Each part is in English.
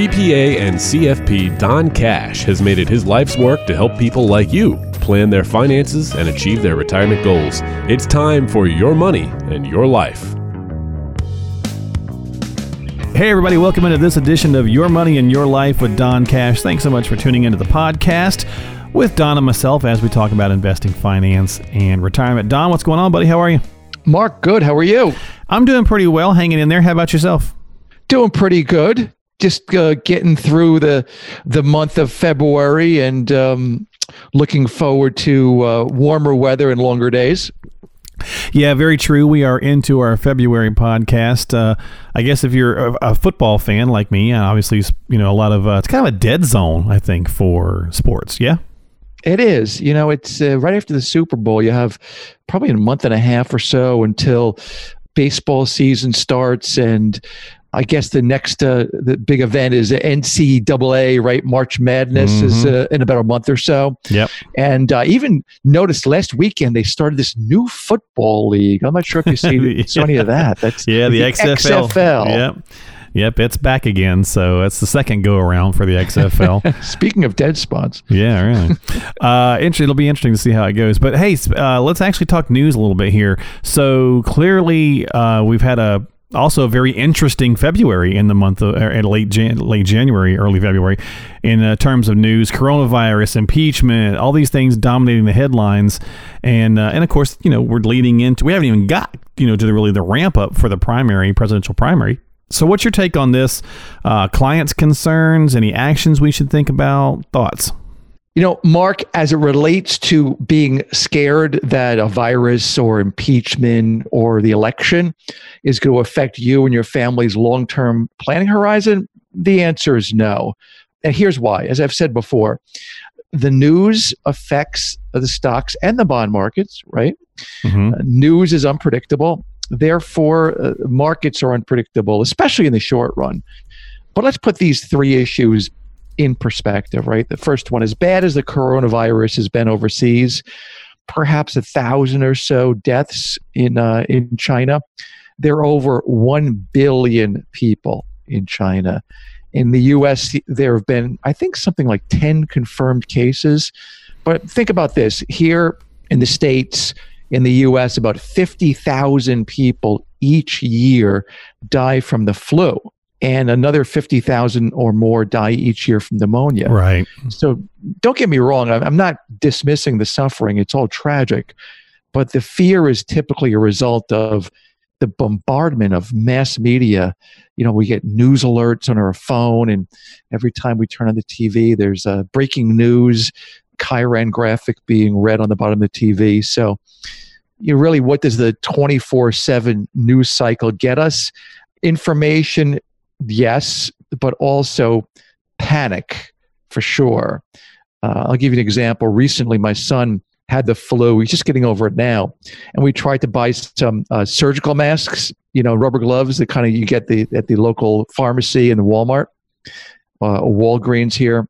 CPA and CFP Don Cash has made it his life's work to help people like you plan their finances and achieve their retirement goals. It's time for your money and your life. Hey, everybody, welcome into this edition of Your Money and Your Life with Don Cash. Thanks so much for tuning into the podcast with Don and myself as we talk about investing, finance, and retirement. Don, what's going on, buddy? How are you? Mark, good. How are you? I'm doing pretty well, hanging in there. How about yourself? Doing pretty good. Just uh, getting through the the month of February and um, looking forward to uh, warmer weather and longer days. Yeah, very true. We are into our February podcast. Uh, I guess if you're a, a, football fan like me, obviously, you know, a lot of uh, it's kind of a dead zone, I think, for sports. Yeah. It is. You know, it's uh, right after the Super Bowl. You have probably a month and a half or so until baseball season starts, and I guess the next uh, the big event is NCAA, right? March Madness mm-hmm. is uh, in about a month or so. Yep. And uh, even noticed last weekend they started this new football league. I'm not sure if you see yeah. any of that. That's yeah, the, the XFL. XFL. Yep. Yep, it's back again. So that's the second go around for the XFL. Speaking of dead spots. Yeah, really. uh, it'll be interesting to see how it goes. But hey, uh, let's actually talk news a little bit here. So clearly, uh, we've had a also very interesting February in the month of uh, late Jan- late January, early February, in uh, terms of news, coronavirus, impeachment, all these things dominating the headlines, and uh, and of course, you know, we're leading into we haven't even got you know to the, really the ramp up for the primary presidential primary so, what's your take on this? Uh, clients' concerns, any actions we should think about? Thoughts? You know, Mark, as it relates to being scared that a virus or impeachment or the election is going to affect you and your family's long term planning horizon, the answer is no. And here's why. As I've said before, the news affects the stocks and the bond markets, right? Mm-hmm. Uh, news is unpredictable. Therefore, uh, markets are unpredictable, especially in the short run. But let's put these three issues in perspective, right? The first one, as bad as the coronavirus has been overseas, perhaps a thousand or so deaths in uh, in China. There are over one billion people in China. In the U.S., there have been, I think, something like ten confirmed cases. But think about this: here in the states, in the US, about 50,000 people each year die from the flu, and another 50,000 or more die each year from pneumonia. Right. So don't get me wrong, I'm not dismissing the suffering, it's all tragic, but the fear is typically a result of the bombardment of mass media. You know, we get news alerts on our phone, and every time we turn on the TV, there's a breaking news chyron graphic being read on the bottom of the TV. So, you know, really, what does the 24 7 news cycle get us? Information, yes, but also panic for sure. Uh, I'll give you an example. Recently, my son had the flu. He's just getting over it now. And we tried to buy some uh, surgical masks, you know, rubber gloves that kind of you get the at the local pharmacy and the Walmart, uh, Walgreens here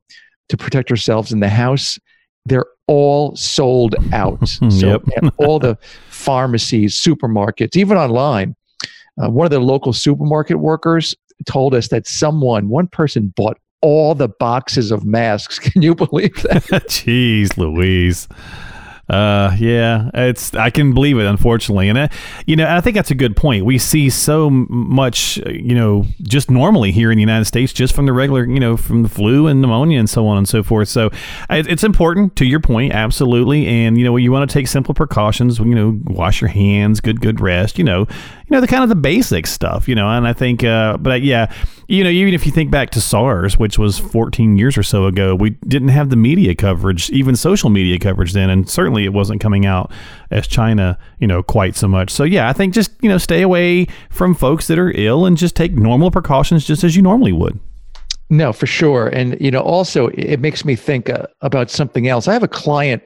to protect ourselves in the house they're all sold out. so yep. all the pharmacies, supermarkets, even online. Uh, one of the local supermarket workers told us that someone, one person, bought all the boxes of masks. Can you believe that? Jeez, Louise. Uh, yeah, it's I can believe it. Unfortunately, and uh, you know, I think that's a good point. We see so much, you know, just normally here in the United States, just from the regular, you know, from the flu and pneumonia and so on and so forth. So it's important to your point, absolutely. And you know, you want to take simple precautions. You know, wash your hands, good, good rest. You know, you know the kind of the basic stuff. You know, and I think, uh, but yeah, you know, even if you think back to SARS, which was 14 years or so ago, we didn't have the media coverage, even social media coverage then, and certainly certainly it wasn't coming out as China, you know, quite so much. So yeah, I think just you know stay away from folks that are ill and just take normal precautions just as you normally would. No, for sure. And, you know, also it makes me think uh, about something else. I have a client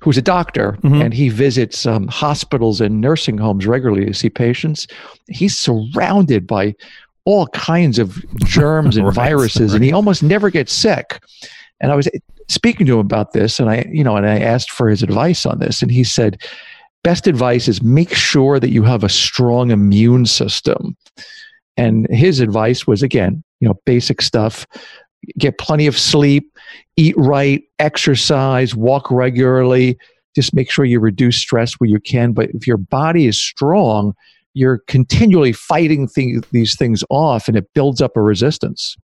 who's a doctor mm-hmm. and he visits um, hospitals and nursing homes regularly to see patients. He's surrounded by all kinds of germs and right, viruses right. and he almost never gets sick. And I was speaking to him about this, and I, you know, and I asked for his advice on this, and he said, "Best advice is make sure that you have a strong immune system." And his advice was again, you know, basic stuff get plenty of sleep, eat right, exercise, walk regularly. Just make sure you reduce stress where you can. But if your body is strong, you're continually fighting th- these things off and it builds up a resistance.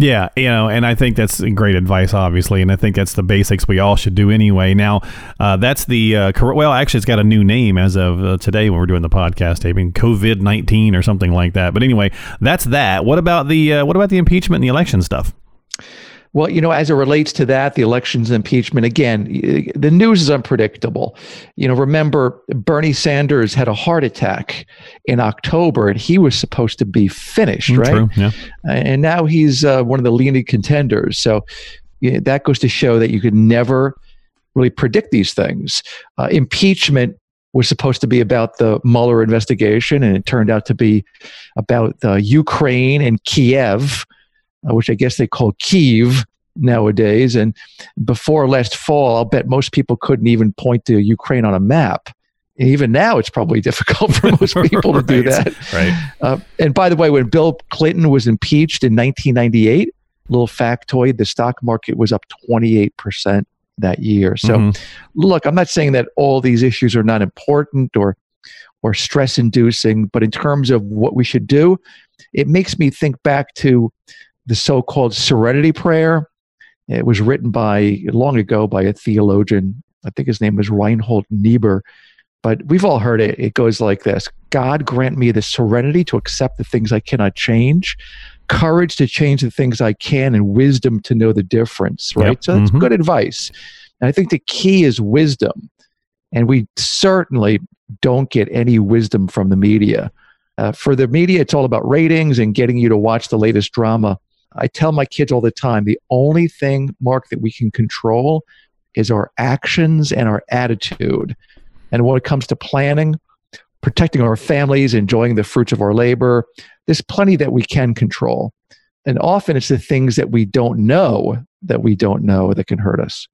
Yeah, you know, and I think that's great advice, obviously, and I think that's the basics we all should do anyway. Now, uh, that's the uh, well, actually, it's got a new name as of uh, today when we're doing the podcast taping, COVID nineteen or something like that. But anyway, that's that. What about the uh, what about the impeachment and the election stuff? Well, you know, as it relates to that, the elections impeachment, again, the news is unpredictable. You know, remember Bernie Sanders had a heart attack in October and he was supposed to be finished, mm, right? True, yeah. And now he's uh, one of the leading contenders. So you know, that goes to show that you could never really predict these things. Uh, impeachment was supposed to be about the Mueller investigation, and it turned out to be about uh, Ukraine and Kiev which I guess they call Kyiv nowadays. And before last fall, I'll bet most people couldn't even point to Ukraine on a map. And even now, it's probably difficult for most people to do that. Right. Uh, and by the way, when Bill Clinton was impeached in 1998, little factoid, the stock market was up 28% that year. So, mm-hmm. look, I'm not saying that all these issues are not important or or stress inducing, but in terms of what we should do, it makes me think back to the so called serenity prayer. It was written by long ago by a theologian. I think his name was Reinhold Niebuhr. But we've all heard it. It goes like this God grant me the serenity to accept the things I cannot change, courage to change the things I can, and wisdom to know the difference. Right. Yep. So that's mm-hmm. good advice. And I think the key is wisdom. And we certainly don't get any wisdom from the media. Uh, for the media, it's all about ratings and getting you to watch the latest drama. I tell my kids all the time the only thing, Mark, that we can control is our actions and our attitude. And when it comes to planning, protecting our families, enjoying the fruits of our labor, there's plenty that we can control. And often it's the things that we don't know that we don't know that can hurt us.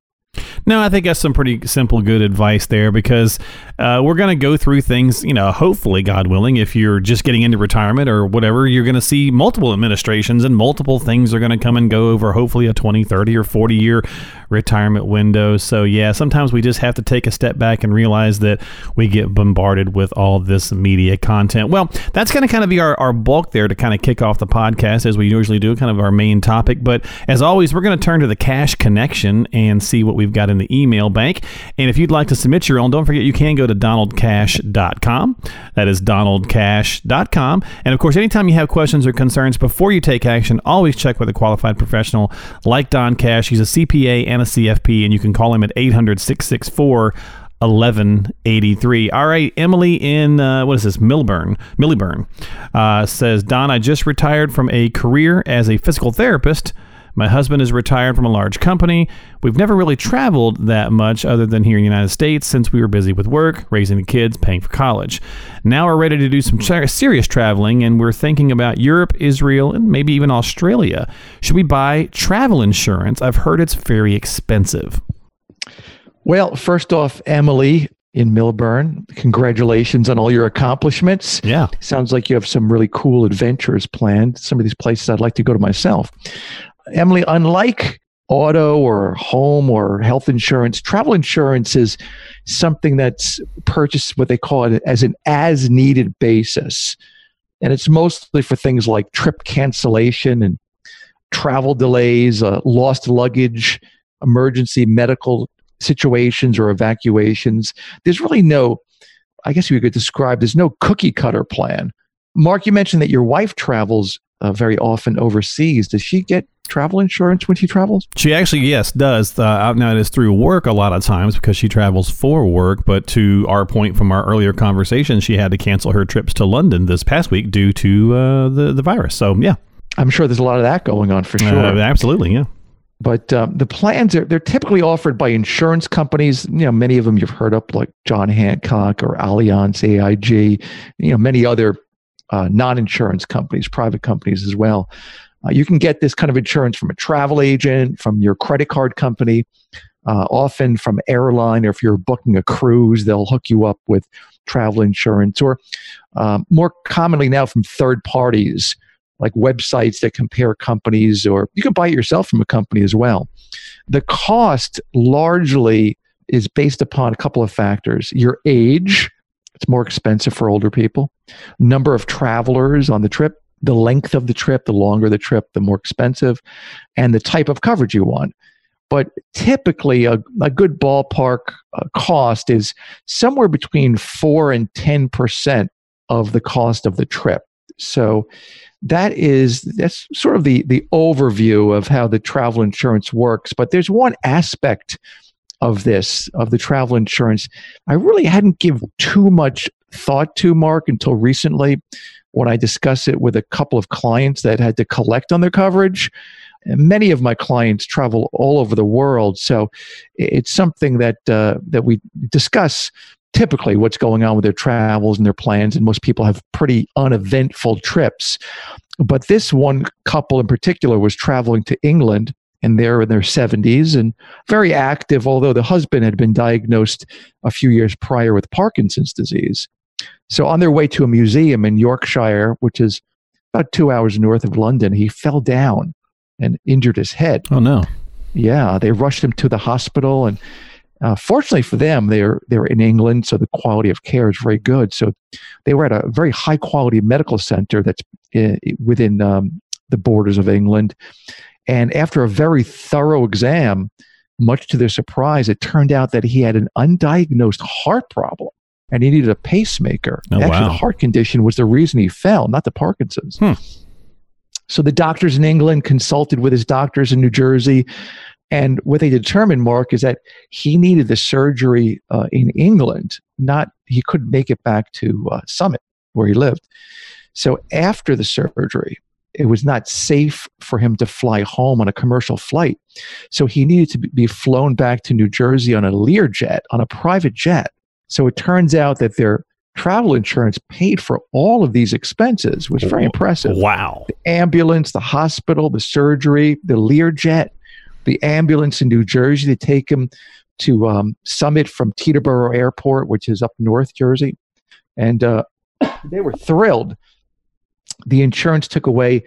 No, I think that's some pretty simple, good advice there because uh, we're going to go through things, you know, hopefully, God willing, if you're just getting into retirement or whatever, you're going to see multiple administrations and multiple things are going to come and go over hopefully a 20, 30, or 40 year retirement window. So, yeah, sometimes we just have to take a step back and realize that we get bombarded with all this media content. Well, that's going to kind of be our, our bulk there to kind of kick off the podcast as we usually do, kind of our main topic. But as always, we're going to turn to the cash connection and see what we've got in the email bank. And if you'd like to submit your own, don't forget you can go to donaldcash.com. That is donaldcash.com. And of course, anytime you have questions or concerns before you take action, always check with a qualified professional like Don Cash. He's a CPA and a CFP, and you can call him at 800 664 1183. All right, Emily in uh, what is this? Millburn, Milliburn uh, says, Don, I just retired from a career as a physical therapist. My husband is retired from a large company. We've never really traveled that much other than here in the United States since we were busy with work, raising the kids, paying for college. Now we're ready to do some serious traveling and we're thinking about Europe, Israel, and maybe even Australia. Should we buy travel insurance? I've heard it's very expensive. Well, first off, Emily, in Millburn. Congratulations on all your accomplishments. Yeah. Sounds like you have some really cool adventures planned. Some of these places I'd like to go to myself. Emily, unlike auto or home or health insurance, travel insurance is something that's purchased what they call it as an as needed basis. And it's mostly for things like trip cancellation and travel delays, uh, lost luggage, emergency medical situations or evacuations. There's really no, I guess you could describe, there's no cookie cutter plan. Mark, you mentioned that your wife travels uh, very often overseas. Does she get travel insurance when she travels? She actually, yes, does. Uh, now it is through work a lot of times because she travels for work. But to our point from our earlier conversation, she had to cancel her trips to London this past week due to uh, the the virus. So yeah, I'm sure there's a lot of that going on for sure. Uh, absolutely, yeah. But um, the plans are they're typically offered by insurance companies. You know, many of them you've heard of, like John Hancock or Allianz, AIG. You know, many other uh, non-insurance companies, private companies as well. Uh, you can get this kind of insurance from a travel agent, from your credit card company. Uh, often from airline, or if you're booking a cruise, they'll hook you up with travel insurance, or um, more commonly now from third parties like websites that compare companies, or you can buy it yourself from a company as well. The cost largely is based upon a couple of factors your age, it's more expensive for older people, number of travelers on the trip, the length of the trip, the longer the trip, the more expensive, and the type of coverage you want. But typically, a, a good ballpark uh, cost is somewhere between 4 and 10% of the cost of the trip. So that is that's sort of the the overview of how the travel insurance works but there's one aspect of this of the travel insurance i really hadn't given too much thought to mark until recently when i discussed it with a couple of clients that had to collect on their coverage many of my clients travel all over the world so it's something that uh, that we discuss typically what's going on with their travels and their plans. And most people have pretty uneventful trips. But this one couple in particular was traveling to England and they're in their 70s and very active, although the husband had been diagnosed a few years prior with Parkinson's disease. So, on their way to a museum in Yorkshire, which is about two hours north of London, he fell down and injured his head. Oh, no. Yeah, they rushed him to the hospital and uh, fortunately for them, they're they're in England, so the quality of care is very good. So they were at a very high quality medical center that's in, uh, within um, the borders of England. And after a very thorough exam, much to their surprise, it turned out that he had an undiagnosed heart problem and he needed a pacemaker. Oh, Actually, wow. the heart condition was the reason he fell, not the Parkinson's. Hmm. So the doctors in England consulted with his doctors in New Jersey and what they determined, Mark, is that he needed the surgery uh, in England. Not he couldn't make it back to uh, Summit where he lived. So after the surgery, it was not safe for him to fly home on a commercial flight. So he needed to be flown back to New Jersey on a Learjet, on a private jet. So it turns out that their travel insurance paid for all of these expenses, which was very impressive. Wow. The ambulance, the hospital, the surgery, the Learjet the ambulance in New Jersey to take him to um, Summit from Teterboro Airport, which is up North Jersey. And uh, they were thrilled. The insurance took away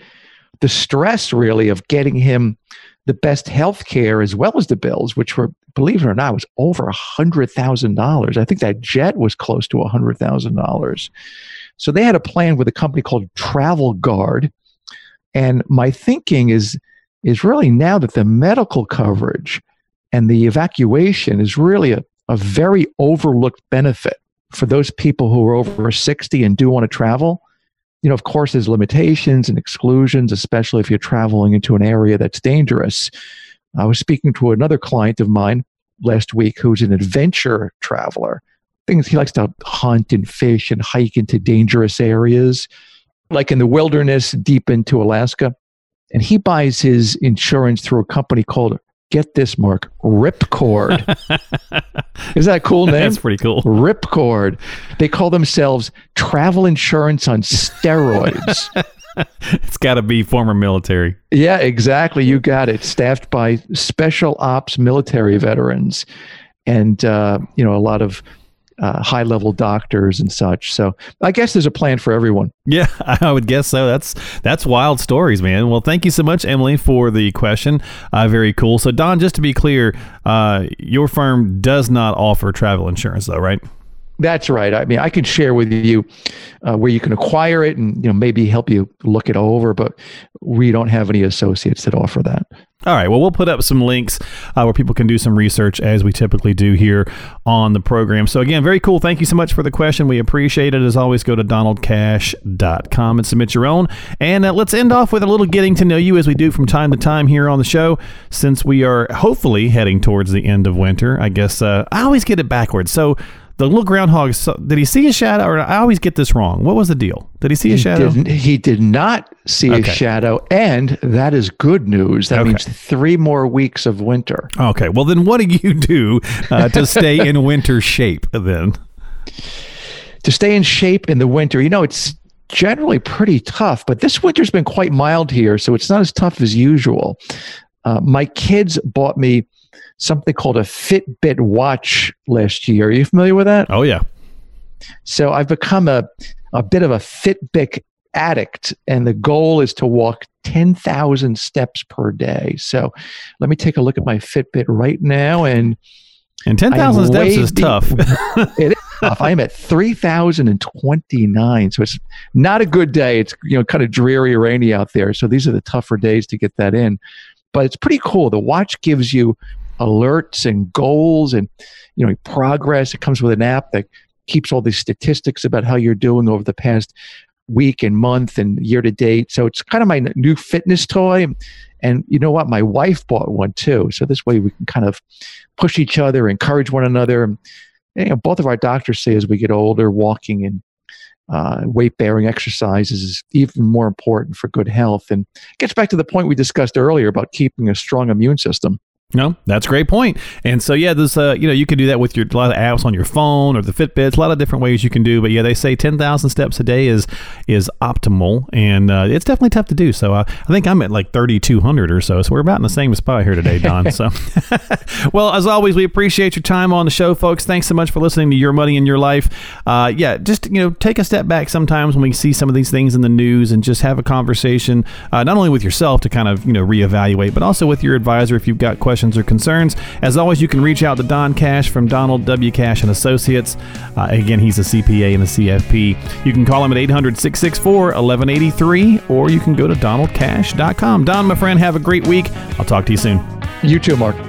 the stress, really, of getting him the best health care as well as the bills, which were, believe it or not, was over a $100,000. I think that jet was close to a $100,000. So they had a plan with a company called Travel Guard. And my thinking is is really now that the medical coverage and the evacuation is really a, a very overlooked benefit for those people who are over 60 and do want to travel. You know, of course, there's limitations and exclusions, especially if you're traveling into an area that's dangerous. I was speaking to another client of mine last week who's an adventure traveler. Things he likes to hunt and fish and hike into dangerous areas, like in the wilderness deep into Alaska and he buys his insurance through a company called get this mark. Ripcord. Is that a cool name? That's pretty cool. ripcord. They call themselves travel insurance on steroids. It's got to be former military. yeah exactly. You got it. Staffed by special ops military veterans. And uh, you know a lot of uh, high level doctors and such so i guess there's a plan for everyone Yeah, I would guess so. That's that's wild stories, man. Well, thank you so much, Emily, for the question. Uh, very cool. So, Don, just to be clear, uh, your firm does not offer travel insurance, though, right? That's right. I mean, I can share with you uh, where you can acquire it, and you know maybe help you look it over. But we don't have any associates that offer that. All right. Well, we'll put up some links uh, where people can do some research as we typically do here on the program. So, again, very cool. Thank you so much for the question. We appreciate it. As always, go to donaldcash.com and submit your own. And uh, let's end off with a little getting to know you as we do from time to time here on the show, since we are hopefully heading towards the end of winter. I guess uh, I always get it backwards. So, the little groundhog, did he see a shadow? Or I always get this wrong. What was the deal? Did he see a shadow? he did not see Okay. a shadow, and that is good news. That Okay. means three more weeks of winter. Okay. Well, then what do you do uh, to stay in winter shape then? To stay in shape in the winter, you know, it's generally pretty tough, but this winter's been quite mild here, so it's not as tough as usual. Uh, my kids bought me something called a Fitbit watch last year. Are you familiar with that? Oh yeah. So I've become a a bit of a Fitbit addict, and the goal is to walk 10,000 steps per day. So let me take a look at my Fitbit right now. And and 10,000 steps is tough. it is tough. I am at 3,029. So it's not a good day. It's, you know, kind of dreary, rainy out there. So these are the tougher days to get that in. But it's pretty cool. The watch gives you alerts and goals and, you know, progress. It comes with an app that keeps all these statistics about how you're doing over the past week and month and year to date. So it's kind of my new fitness toy. And you know what? My wife bought one too. So this way we can kind of push each other, encourage one another. And, you know, both of our doctors say as we get older, walking and uh, weight bearing exercises is even more important for good health. And gets back to the point we discussed earlier about keeping a strong immune system. No, that's a great point. And so, yeah, there's, uh, you know, you can do that with your a lot of apps on your phone or the Fitbits. A lot of different ways you can do. But yeah, they say 10,000 steps a day is is optimal, and uh, it's definitely tough to do. So uh, I think I'm at like 3,200 or so. So we're about in the same spot here today, Don. so, well, as always, we appreciate your time on the show, folks. Thanks so much for listening to Your Money in Your Life. Uh, yeah, just you know, take a step back sometimes when we see some of these things in the news, and just have a conversation, uh, not only with yourself to kind of you know reevaluate, but also with your advisor if you've got questions questions or concerns. As always, you can reach out to Don Cash from Donald W. Cash and Associates. Uh, again, he's a CPA and a CFP. You can call him at 800 664 1183 or you can go to donaldcash.com. Don, my friend, have a great week. I'll talk to you soon. You too, Mark.